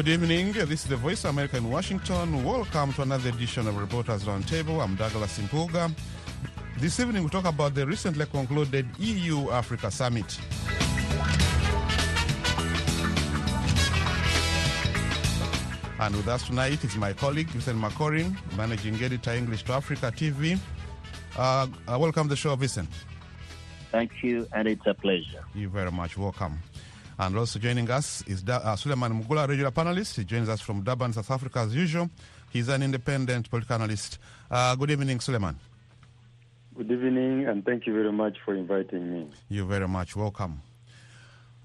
Good evening. This is the Voice of America in Washington. Welcome to another edition of Reporters Roundtable. I'm Douglas Mpuga. This evening, we talk about the recently concluded EU Africa Summit. And with us tonight is my colleague, Vincent Makori, managing editor, English to Africa TV. Uh, uh, welcome to the show, Vincent. Thank you, and it's a pleasure. You're very much welcome. And also joining us is da- uh, Suleiman Mugula, regular panelist. He joins us from Durban, South Africa, as usual. He's an independent political analyst. Uh, good evening, Suleiman. Good evening, and thank you very much for inviting me. You're very much welcome.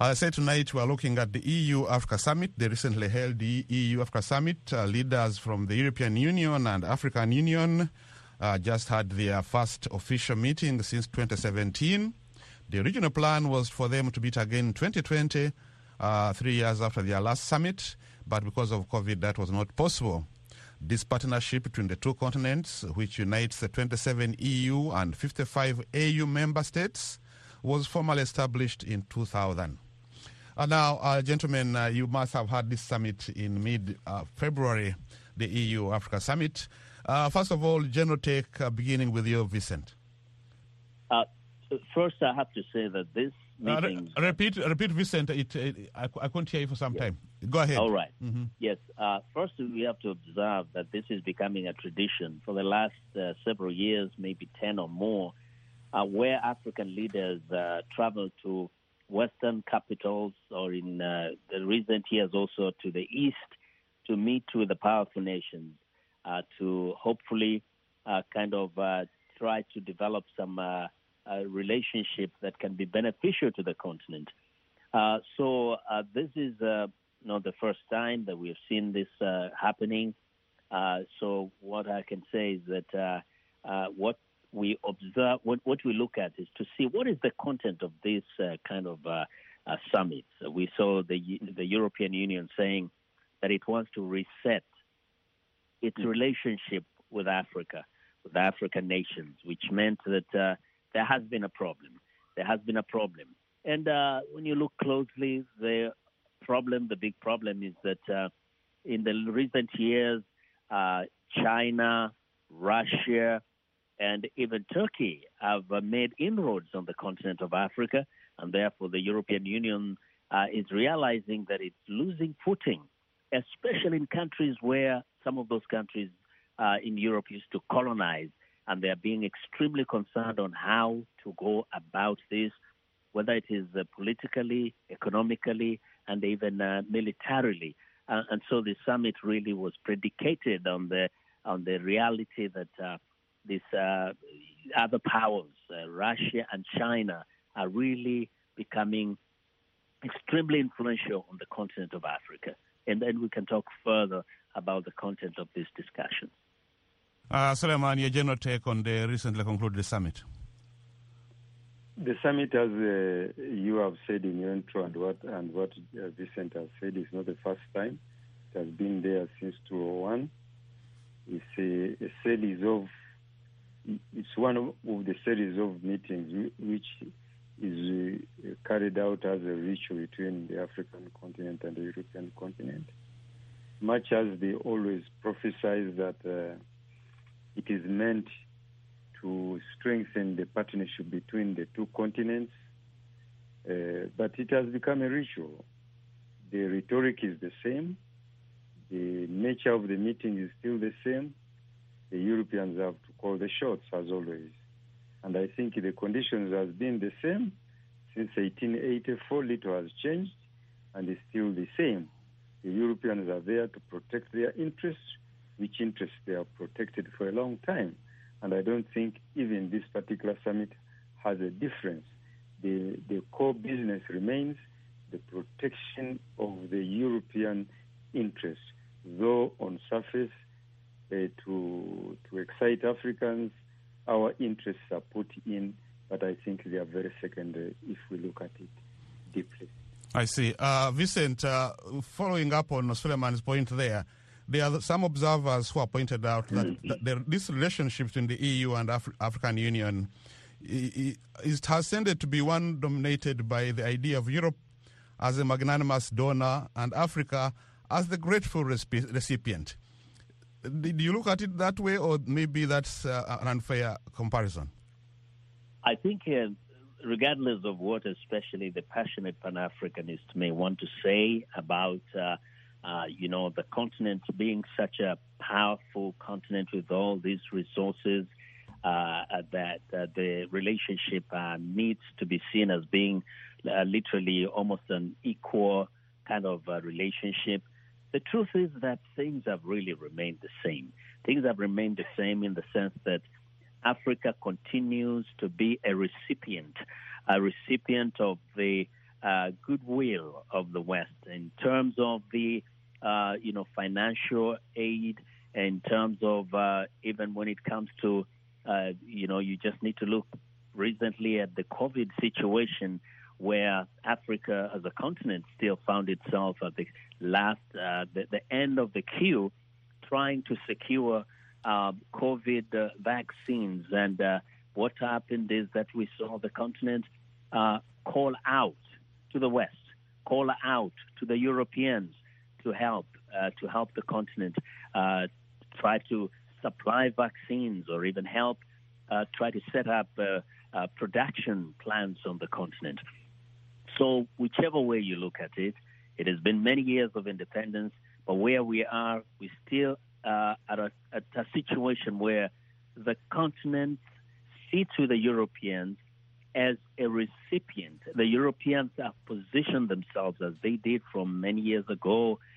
As I said tonight, we are looking at the EU Africa Summit. They recently held the EU Africa Summit. Uh, leaders from the European Union and African Union uh, just had their first official meeting since 2017. The original plan was for them to meet again in 2020, uh, three years after their last summit, but because of COVID, that was not possible. This partnership between the two continents, which unites the 27 EU and 55 AU member states, was formally established in 2000. Uh, now, uh, gentlemen, uh, you must have had this summit in mid February, the EU Africa Summit. Uh, first of all, general take, uh, beginning with you, Vincent. First, I have to say that this Uh, re- repeat, repeat, Vincent. It, it, I, I couldn't hear you for some time. Go ahead. All right. Mhm. Yes. Uh, first, we have to observe that this is becoming a tradition for the last uh, several years, maybe 10 or more, uh, where African leaders uh, travel to Western capitals or in uh, the recent years also to the East to meet with the powerful nations uh, to hopefully uh, kind of uh, try to develop some relationship that can be beneficial to the continent. Uh, so uh, this is uh, not the first time that we have seen this uh, happening. Uh, so what I can say is that uh, uh, what we observe, what, what we look at is to see what is the content of this uh, kind of uh, uh, summits. We saw the the European Union saying that it wants to reset its relationship with Africa, with African nations, which meant that uh, there has been a problem. There has been a problem. And uh, when you look closely, the problem, the big problem is that uh, in the recent years, uh, China, Russia, and even Turkey have uh, made inroads on the continent of Africa, and therefore the European Union uh, is realizing that it's losing footing, especially in countries where some of those countries uh, in Europe used to colonize, and they are being extremely concerned on how to go about this, whether it is uh, politically, economically, and even uh, militarily. Uh, and so the summit really was predicated on the on the reality that uh, these uh, other powers, uh, Russia and China, are really becoming extremely influential on the continent of Africa. And then we can talk further about the content of this discussion. Uh, Suleiman, your general take on the recently concluded summit. The summit, as uh, you have said in your intro and what and what uh, Vincent has said, is not the first time. It has been there since 2001. It's a, a series of it's one of, of the series of meetings which is uh, carried out as a ritual between the African continent and the European continent. Much as they always prophesize that uh, it is meant to strengthen the partnership between the two continents, uh, but it has become a ritual. The rhetoric is the same, the nature of the meeting is still the same. The Europeans have to call the shots as always. And I think the conditions has been the same since 1884. Little has changed, and is still the same. The Europeans are there to protect their interests, which interests they are protected for a long time. And I don't think even this particular summit has a difference. The, the core business remains the protection of the European interests, though on surface, uh, to, to excite Africans, our interests are put in, but I think they are very secondary if we look at it deeply. I see. Uh, Vincent, uh, following up on Suleiman's point there, there are some observers who have pointed out that, that there, this relationship between the EU and Af- African Union i- i- it has tended to be one dominated by the idea of Europe as a magnanimous donor and Africa as the grateful resp- recipient. Do you look at it that way, or maybe that's uh, an unfair comparison? I think, uh, regardless of what, especially the passionate Pan Africanist may want to say about, uh, uh, you know, the continent being such a powerful continent with all these resources, uh, that uh, the relationship needs to be seen as being literally almost an equal kind of relationship. The truth is that things have really remained the same. Things have remained the same in the sense that Africa continues to be a recipient, a recipient of the uh, goodwill of the West in terms of the, uh, you know, financial aid, in terms of uh, even when it comes to, uh, you know, you just need to look recently at the COVID situation where Africa as a continent still found itself at the last, uh, the, the, end of the queue, trying to secure uh, COVID vaccines. And uh, what happened is that we saw the continent uh, call out to the West, call out to the Europeans to help, uh, to help the continent, try to supply vaccines or even help try to set up production plants on the continent. So, whichever way you look at it, it has been many years of independence, but where we are, we still uh, at, a, at a situation where the continent see to the Europeans as a recipient. The Europeans have positioned themselves as they did from many years ago, uh,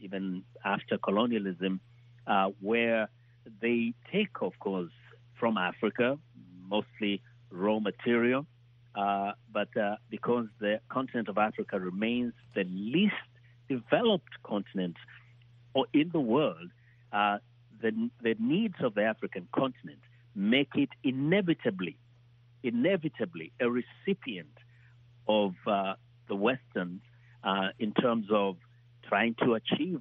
even after colonialism, uh, where they take, of course, from Africa, mostly raw material, uh, but uh, because the continent of Africa remains the least developed continent or in the world, uh, the, the needs of the African continent make it inevitably, inevitably a recipient of uh, the Western uh, in terms of trying to achieve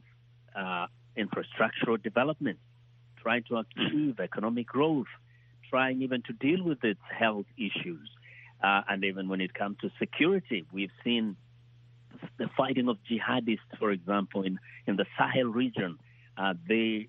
infrastructural development, trying to achieve economic growth, trying even to deal with its health issues. Uh, and even when it comes to security, we've seen the fighting of jihadists, for example, in, in the Sahel region. Uh, they,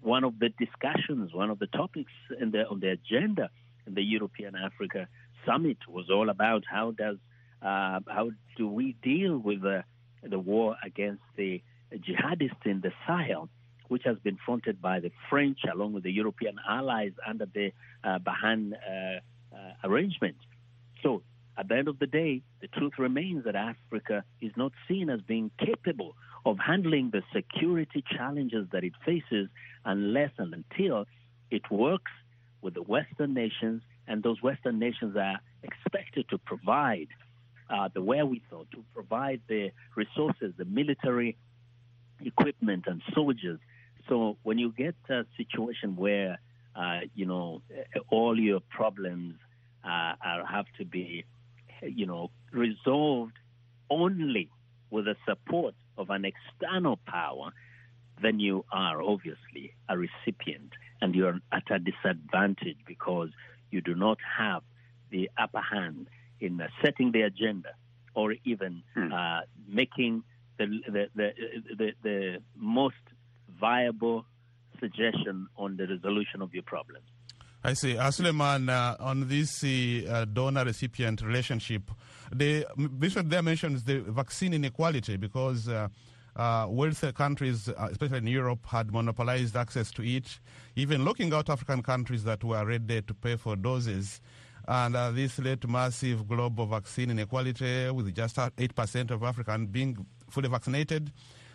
one of the discussions, one of the topics in the, on the agenda in the European Africa Summit was all about how does uh, how do we deal with the, the war against the jihadists in the Sahel, which has been fronted by the French along with the European allies under the uh, Barkhane uh, uh, arrangement. So at the end of the day, the truth remains that Africa is not seen as being capable of handling the security challenges that it faces unless and until it works with the Western nations, and those Western nations are expected to provide uh, the wherewithal, to provide the resources, the military equipment, and soldiers. So when you get a situation where uh, you know all your problems uh, have to be, you know, resolved only with the support of an external power, then you are obviously a recipient and you're at a disadvantage because you do not have the upper hand in uh, setting the agenda or even hmm. uh, making the, the, the, the, the most viable suggestion on the resolution of your problems. I see. Uh, Suleiman, uh, on this uh, donor recipient relationship, the Bishop there mentions the vaccine inequality because uh, uh, wealthy countries, uh, especially in Europe, had monopolized access to it, even looking out African countries that were ready to pay for doses. And uh, this led to massive global vaccine inequality, with just 8% of Africans being fully vaccinated,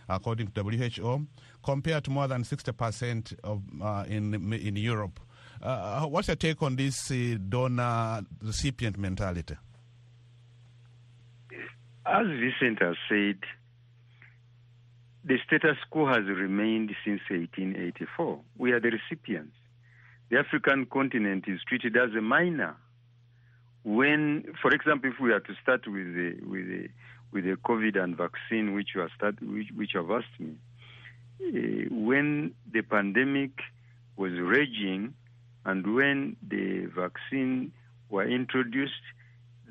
according to WHO, compared to more than 60% of, in, in Europe. Uh, what's your take on this uh, donor recipient mentality? As Vincent has said, the status quo has remained since 1884. We are the recipients. The African continent is treated as a minor. When, for example, if we are to start with the with the with the COVID and vaccine, which you start, which, which have asked me, uh, when the pandemic was raging, and when the vaccine were introduced,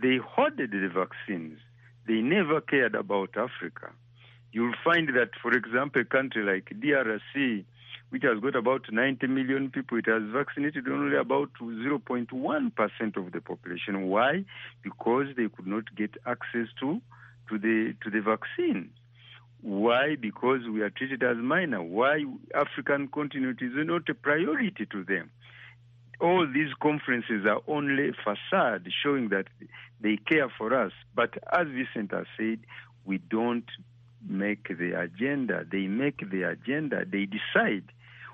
they hoarded the vaccines. They never cared about Africa. you'll find that, for example, a country like DRC, which has got about 90 million people, it has vaccinated only about 0.1% of the population. Why? Because they could not get access to, to, the, to the vaccine. Why? Because we are treated as minor. Why African continent is not a priority to them. All these conferences are only facade showing that they care for us. But as Vincent has said, we don't make the agenda. They make the agenda. They decide.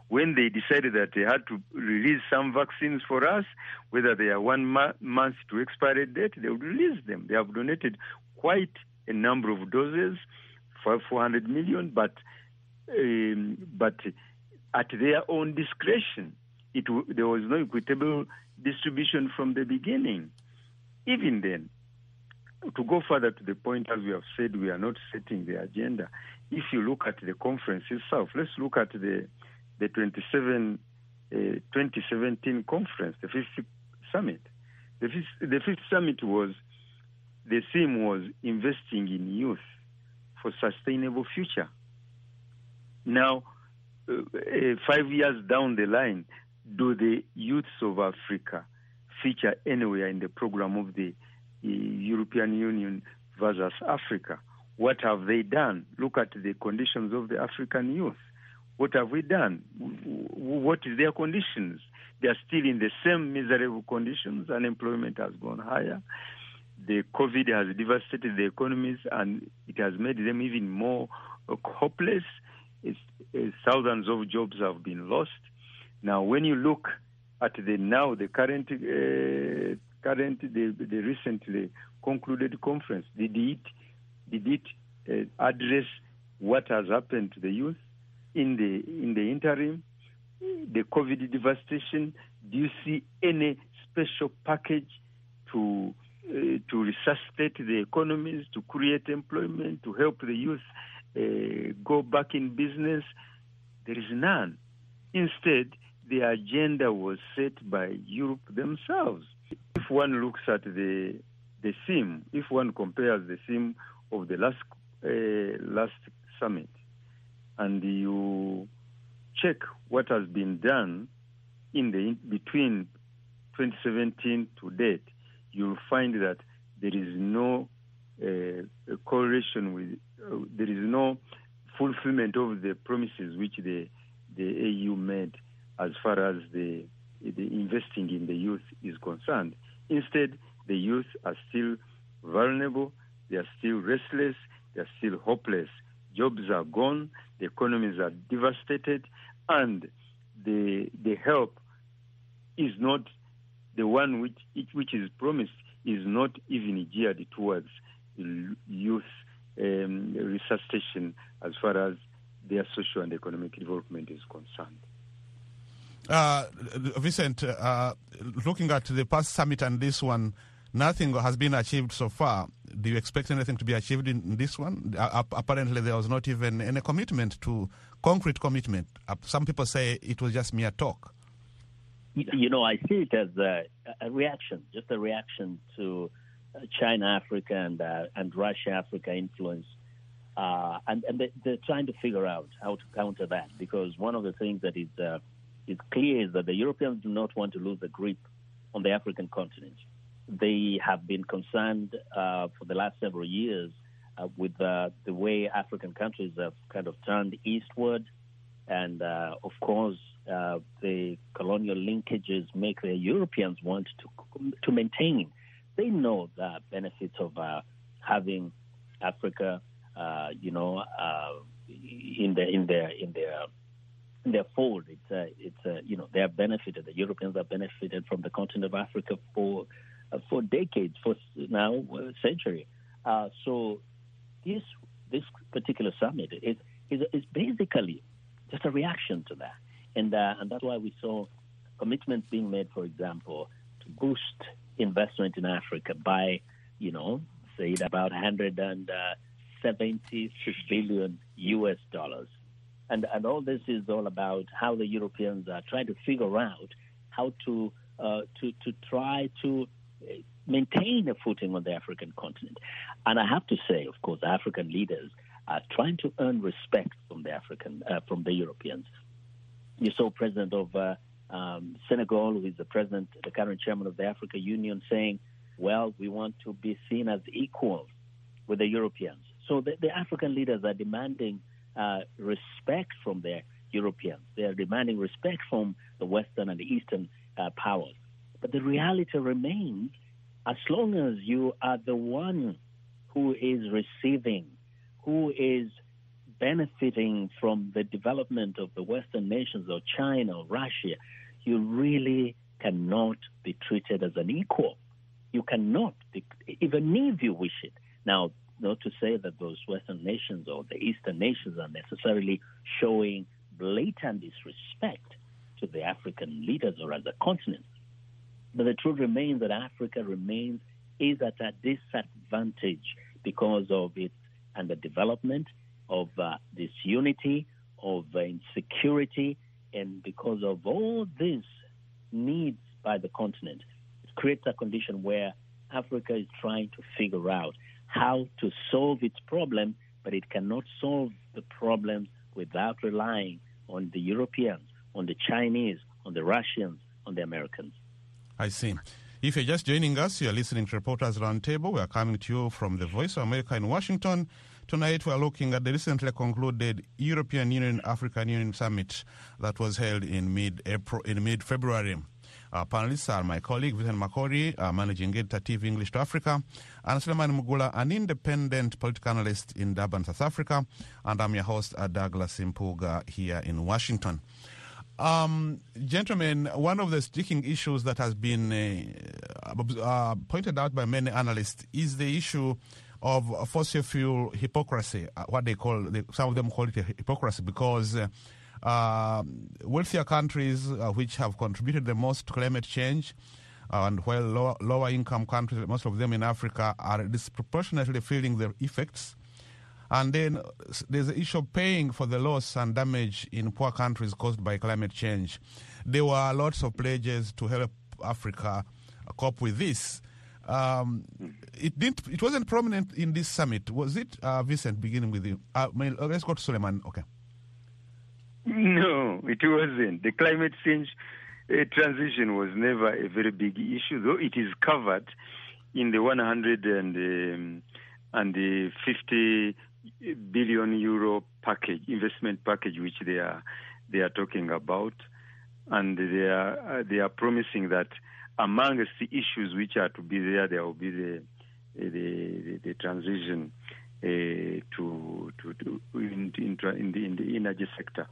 When they decided that they had to release some vaccines for us, whether they are one ma- month to expiry date, they would release them. They have donated quite a number of doses, for 400 million, but um, but at their own discretion. It, there was no equitable distribution from the beginning. Even then, to go further to the point, as we have said, we are not setting the agenda. If you look at the conference itself, let's look at the the 27, uh, 2017 conference, the fifth summit. The fifth, the fifth summit was the theme was investing in youth for sustainable future. Now, uh, uh, five years down the line, do the youths of Africa feature anywhere in the program of the uh, European Union versus Africa? What have they done? Look at the conditions of the African youth. What have we done? What is their conditions? They are still in the same miserable conditions. Unemployment has gone higher. The COVID has devastated the economies and it has made them even more hopeless. It's, it's, thousands of jobs have been lost. Now, when you look at the now the current uh, current the, the recently concluded conference, did it did it uh, address what has happened to the youth? In the in the interim, the COVID devastation? Do you see any special package to uh, to resuscitate the economies, to create employment, to help the youth uh, go back in business? There is none. Instead, the agenda was set by Europe themselves. If one looks at the the theme, if one compares the theme of the last uh, last summit and you check what has been done in the in between 2017 to date, you'll find that there is no uh, correlation with uh, there is no fulfillment of the promises which the the AU made as far as the the investing in the youth is concerned. Instead, the youth are still vulnerable, they are still restless, they are still hopeless. Jobs are gone, the economies are devastated, and the the help is not the one which which is promised is not even geared towards youth um, resuscitation as far as their social and economic development is concerned. Uh, Vincent, uh, looking at the past summit and this one, nothing has been achieved so far. Do you expect anything to be achieved in this one? Uh, apparently, there was not even any commitment to concrete commitment. Uh, some people say it was just mere talk. You know, I see it as a, a reaction, just a reaction to uh, China Africa and uh, and Russia Africa influence, uh, and and they, are trying to figure out how to counter that because one of the things that is uh, is clear is that the Europeans do not want to lose the grip on the African continent they have been concerned uh, for the last several years uh, with uh, the way African countries have kind of turned eastward. And uh, of course, uh, the colonial linkages make the Europeans want to, to maintain. They know the benefits of uh, having Africa, you know, in the in their in their in their fold. It's a, it's a, you know they have benefited. The Europeans have benefited from the continent of Africa for uh, for decades, for now a uh, century. Uh, so this this particular summit is, is is basically just a reaction to that, and uh, and that's why we saw commitments being made, for example, to boost investment in Africa by you know say about 170 billion U.S. dollars, and and all this is all about how the Europeans are trying to figure out how to uh, to to try to maintain a footing on the African continent. And I have to say, of course, African leaders are trying to earn respect from the African, uh, from the Europeans. You saw President of uh, um, Senegal, who is the president, the current chairman of the Africa Union, saying, "Well, we want to be seen as equals with the Europeans." So the, the African leaders are demanding uh, respect from their Europeans. They are demanding respect from the Western and the Eastern uh, powers. But the reality remains as long as you are the one who is receiving, who is benefiting from the development of the Western nations or China or Russia, you really cannot be treated as an equal. You cannot, even if you wish it. Now, not to say that those Western nations or the Eastern nations are necessarily showing blatant disrespect to the African leaders or as a continent. But the truth remains that Africa remains is at a disadvantage because of its underdevelopment, of uh, disunity, of uh, insecurity, and because of all these needs by the continent. It creates a condition where Africa is trying to figure out how to solve its problem, but it cannot solve the problems without relying on the Europeans, on the Chinese, on the Russians, on the Americans. I see. If you're just joining us, you're listening to Reporters Roundtable. We are coming to you from the Voice of America in Washington. Tonight, we're looking at the recently concluded European Union African Union Summit that was held in mid April, in mid February. Our panelists are my colleague Vincent Makori, managing editor TV English to Africa, and Suleiman Mugula, an independent political analyst in Durban, South Africa, and I'm your host, Douglas Mpuga, here in Washington. Um, gentlemen, one of the sticking issues that has been uh, uh, pointed out by many analysts is the issue of fossil fuel hypocrisy, uh, what they call, some of them call it hypocrisy because uh, wealthier countries uh, which have contributed the most to climate change and while lower, lower income countries, most of them in Africa, are disproportionately feeling the effects. And then there's the issue of paying for the loss and damage in poor countries caused by climate change. There were lots of pledges to help Africa cope with this. Um, it didn't. It wasn't prominent in this summit, was it, uh, Vincent? Beginning with you. Uh, let's go to Suleiman. Okay. No, it wasn't. The climate change uh, transition was never a very big issue, though it is covered in the 100 and and the 50 billion euro package, investment package, which they are they are talking about, and they are they are promising that amongst the issues which are to be there, there will be the the, the, the transition uh, to to, to in, in, in, the in the energy sector.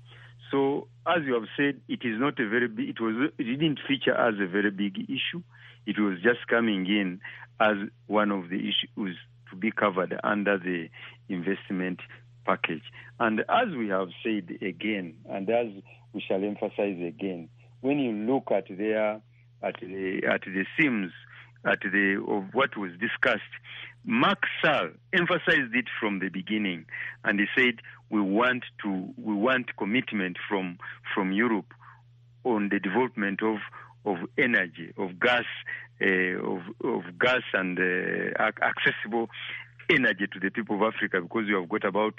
So, as you have said, it is not a very big. It was it didn't feature as a very big issue. It was just coming in as one of the issues to be covered under the investment package. And as we have said again, and as we shall emphasize again, when you look at their at the at the themes at the of what was discussed, Macky Sall emphasized it from the beginning, and he said we want to we want commitment from from Europe on the development of of energy, of gas, uh, of of gas and uh, accessible energy to the people of Africa because you have got about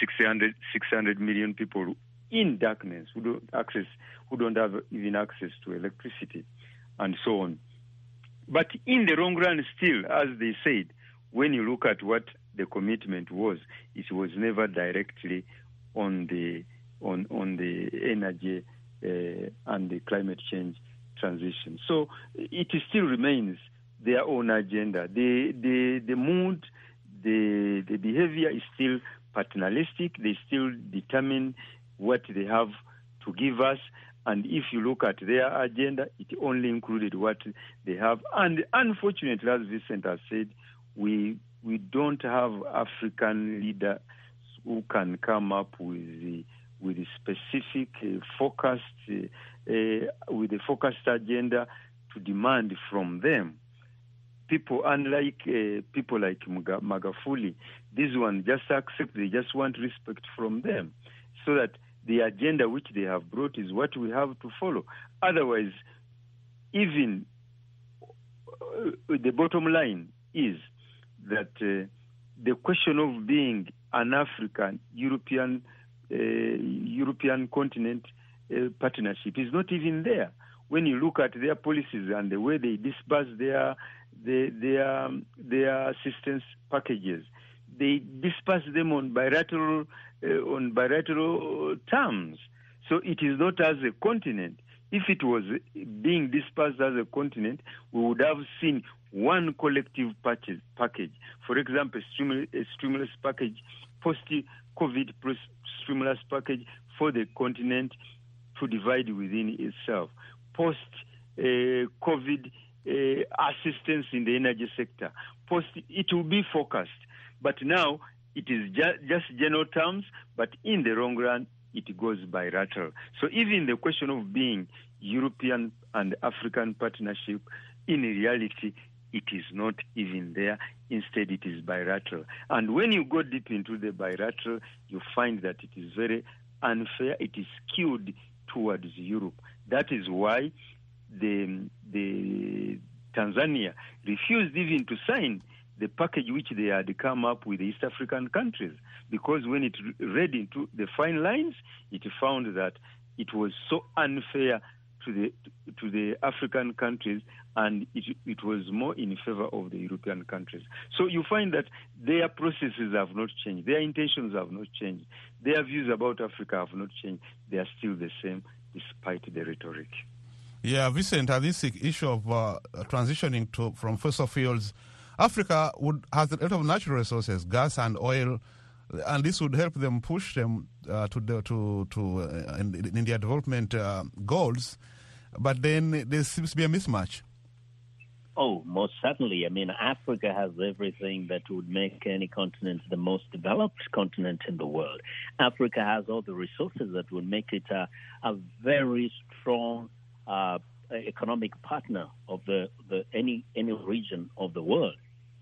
600, 600 million people in darkness who don't access who don't have even access to electricity and so on. But in the long run, still, as they said, when you look at what the commitment was, it was never directly on the on on the energy uh, and the climate change transition. So it still remains their own agenda. The the the mood, the the behavior is still paternalistic. They still determine what they have to give us. And if you look at their agenda, it only included what they have. And unfortunately, as Vincent has said, we we don't have African leaders who can come up with with a specific uh, focused uh, uh, with a focused agenda to demand from them. People, unlike uh, people like Magufuli, this one just accept. They just want respect from them, so that the agenda which they have brought is what we have to follow. Otherwise, even uh, the bottom line is that uh, the question of being an African European uh, European continent uh, partnership is not even there. When you look at their policies and the way they disperse their their their, their assistance packages, they disperse them on bilateral uh, on bilateral terms. So it is not as a continent. If it was being dispersed as a continent, we would have seen one collective package. For example, a stimulus package, post-COVID stimulus package for the continent to divide within itself. Post-COVID uh, Eh, assistance in the energy sector. Post, it will be focused. But now it is ju- just general terms, but in the long run, it goes bilateral. So even the question of being European and African partnership, in reality, it is not even there. Instead, it is bilateral. And when you go deep into the bilateral, you find that it is very unfair. It is skewed towards Europe. That is why the, the Tanzania refused even to sign the package which they had come up with the East African countries because when it read into the fine lines, it found that it was so unfair to the to the African countries, and it, it was more in favor of the European countries. So you find that their processes have not changed, their intentions have not changed, their views about Africa have not changed. They are still the same, despite the rhetoric. Yeah, Vincent, uh, this issue of uh, transitioning to from fossil fuels, Africa would has a lot of natural resources, gas and oil and this would help them push them uh, to the, to to uh, in, in, their development uh, goals. But then there seems to be a mismatch. Oh, most certainly. I mean, Africa has everything that would make any continent the most developed continent in the world. Africa has all the resources that would make it a, a very strong uh, economic partner of the, the any any region of the world.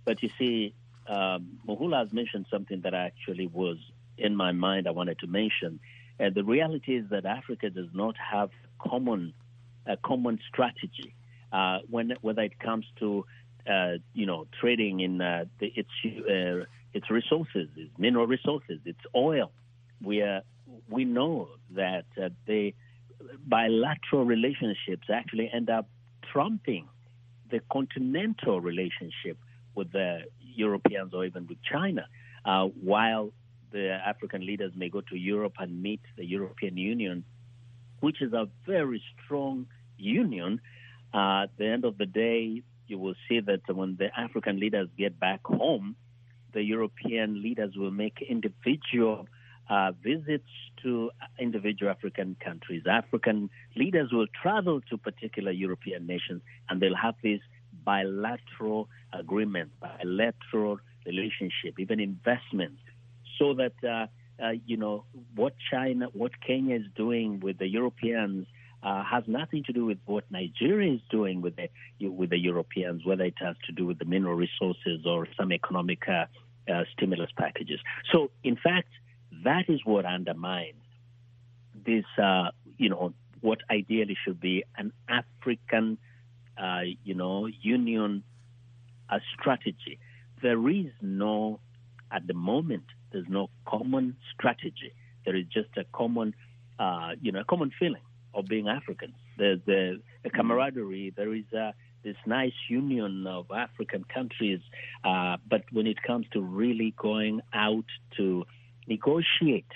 But you see, um, Mohula has mentioned something that actually was in my mind. I wanted to mention. Uh, the reality is that Africa does not have common a common strategy uh, when whether it comes to uh, you know trading in uh, the, its uh, its resources, its mineral resources, its oil. We are, we know that uh, the bilateral relationships actually end up trumping the continental relationship with the Europeans or even with China, uh, while the African leaders may go to Europe and meet the European Union, which is a very strong union. Uh, at the end of the day, you will see that when the African leaders get back home, the European leaders will make individual uh, visits to individual African countries. African leaders will travel to particular European nations and they'll have these bilateral agreement, bilateral relationship, even investments, so that uh, uh, you know what China, what Kenya is doing with the Europeans uh, has nothing to do with what Nigeria is doing with the with the Europeans, whether it has to do with the mineral resources or some economic uh, uh, stimulus packages. So, in fact, that is what undermines this, uh, you know, what ideally should be an African uh, you know, union a strategy. There is no, at the moment, there's no common strategy. There is just a common, uh, you know, a common feeling of being Africans. There's a, camaraderie. There is a, this nice union of African countries. Uh, but when it comes to really going out to negotiate,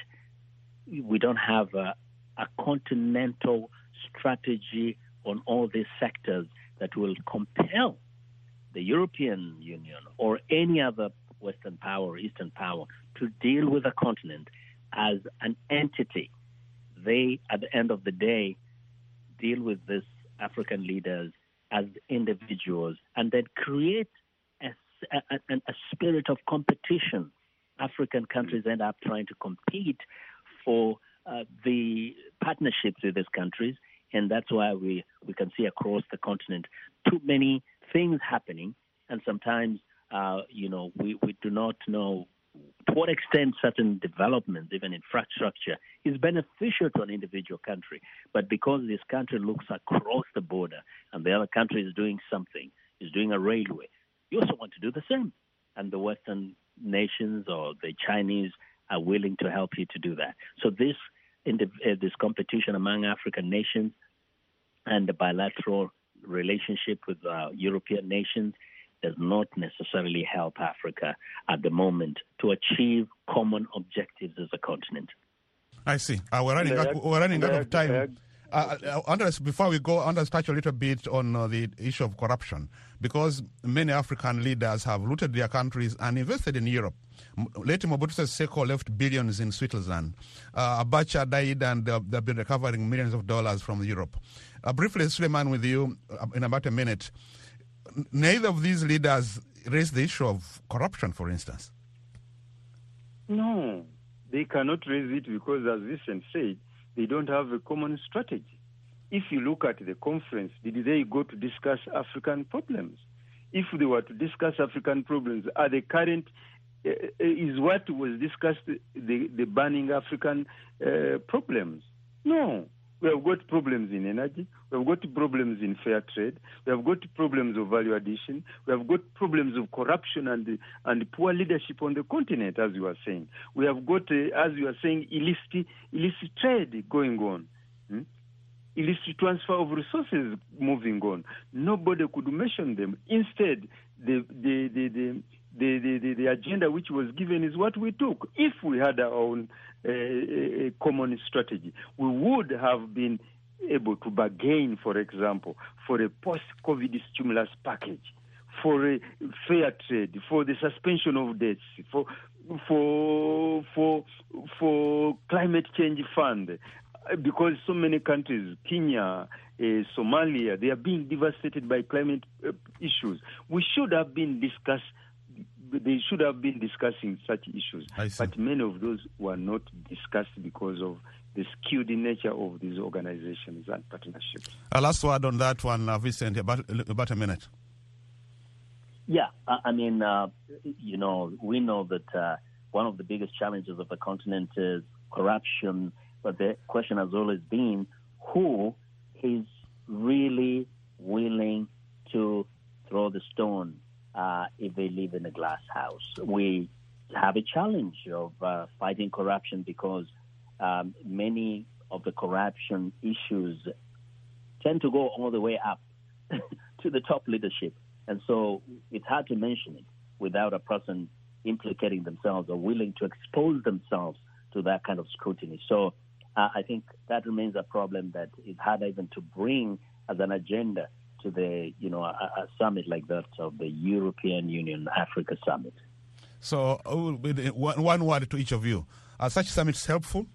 we don't have a, a continental strategy on all these sectors that will compel the European Union or any other Western power, or Eastern power, to deal with the continent as an entity. They, at the end of the day, deal with these African leaders as individuals and then create a, a, a spirit of competition. African countries end up trying to compete for uh, the partnerships with these countries and that's why we, we can see across the continent too many things happening, and sometimes, uh, you know, we, we do not know to what extent certain developments, even infrastructure, is beneficial to an individual country. But because this country looks across the border and the other country is doing something, is doing a railway, you also want to do the same. And the Western nations or the Chinese are willing to help you to do that. So this in the, uh, this competition among African nations and the bilateral relationship with uh, European nations does not necessarily help Africa at the moment to achieve common objectives as a continent. I see. Uh, we're running, out, we're running out of time. Uh, uh, before we go, Andres, touch a little bit on uh, the issue of corruption, because many African leaders have looted their countries and invested in Europe. Later, Mobutu Seko left billions in Switzerland. Uh, Abacha died, and they've been recovering millions of dollars from Europe. Uh, briefly, Suleiman, with you uh, in about a minute. Neither of these leaders raised the issue of corruption, for instance. No, they cannot raise it because, as Vincent said, they don't have a common strategy. If you look at the conference, did they go to discuss African problems? If they were to discuss African problems, are the current uh, is what was discussed the, the burning African uh, problems? No. We have got problems in energy. We have got problems in fair trade. We have got problems of value addition. We have got problems of corruption and and poor leadership on the continent, as you are saying. We have got, uh, as you are saying, illicit illicit trade going on. Hmm? Illicit transfer of resources moving on. Nobody could mention them. Instead, the the the, the the, the, the, agenda which was given is what we took. If we had our own uh, common strategy, we would have been able to bargain, for example, for a post-COVID stimulus package, for a fair trade, for the suspension of debts, for for for for climate change fund, because so many countries, Kenya, uh, Somalia, they are being devastated by climate uh, issues. We should have been discussed they should have been discussing such issues. But many of those were not discussed because of the skewed nature of these organizations and partnerships. A last word on that one, uh, Vincent, about, about a minute. Yeah, I mean, uh, you know, we know that uh, one of the biggest challenges of the continent is corruption, but the question has always been who is really willing to throw the stone uh, if they live in a glass house. We have a challenge of uh, fighting corruption because um, many of the corruption issues tend to go all the way up to the top leadership. And so it's hard to mention it without a person implicating themselves or willing to expose themselves to that kind of scrutiny. So uh, I think that remains a problem that is hard even to bring as an agenda to the, you know, a, a summit like that of the European Union Africa Summit. So, uh, one word to each of you. Are such summits helpful?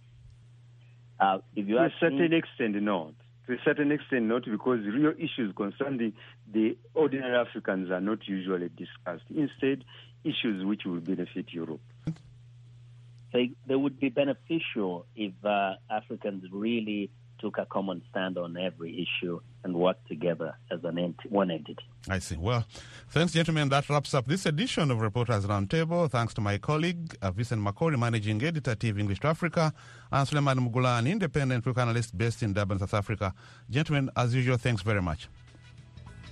Uh, if you to a certain extent, not. To a certain extent, not because real issues concerning the ordinary Africans are not usually discussed. Instead, issues which will benefit Europe. They, they would be beneficial if uh, Africans really took a common stand on every issue and worked together as an ent- one entity. I see. Well, thanks, gentlemen. That wraps up this edition of Reporters Roundtable. Thanks to my colleague, uh, Vincent Makori, Managing Editor, TV English to Africa, and Suleiman Mugula, an independent book analyst based in Durban, South Africa. Gentlemen, as usual, thanks very much.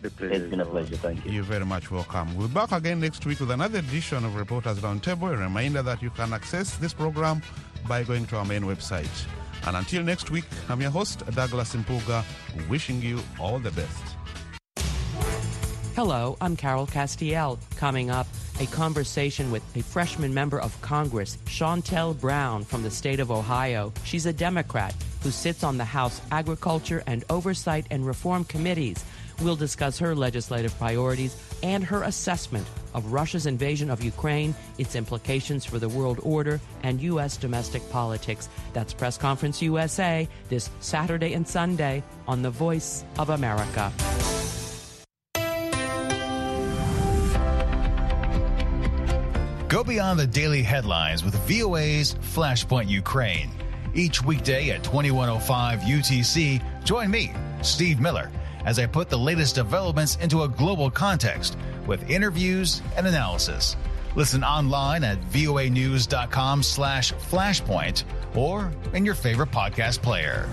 It's been a pleasure. Thank you. You're very much welcome. We'll be back again next week with another edition of Reporters Roundtable. A reminder that you can access this program by going to our main website. And until next week, I'm your host, Douglas Mpuga, wishing you all the best. Hello, I'm Carol Castiel. Coming up, a conversation with a freshman member of Congress, Shontel Brown from the state of Ohio. She's a Democrat who sits on the House Agriculture and Oversight and Reform Committees. We'll discuss her legislative priorities and her assessment of Russia's invasion of Ukraine, its implications for the world order, and U.S. domestic politics. That's Press Conference USA this Saturday and Sunday on The Voice of America. Go beyond the daily headlines with VOA's Flashpoint Ukraine. Each weekday at 2105 UTC, join me, Steve Miller as I put the latest developments into a global context with interviews and analysis. Listen online at voanews.com slash flashpoint or in your favorite podcast player.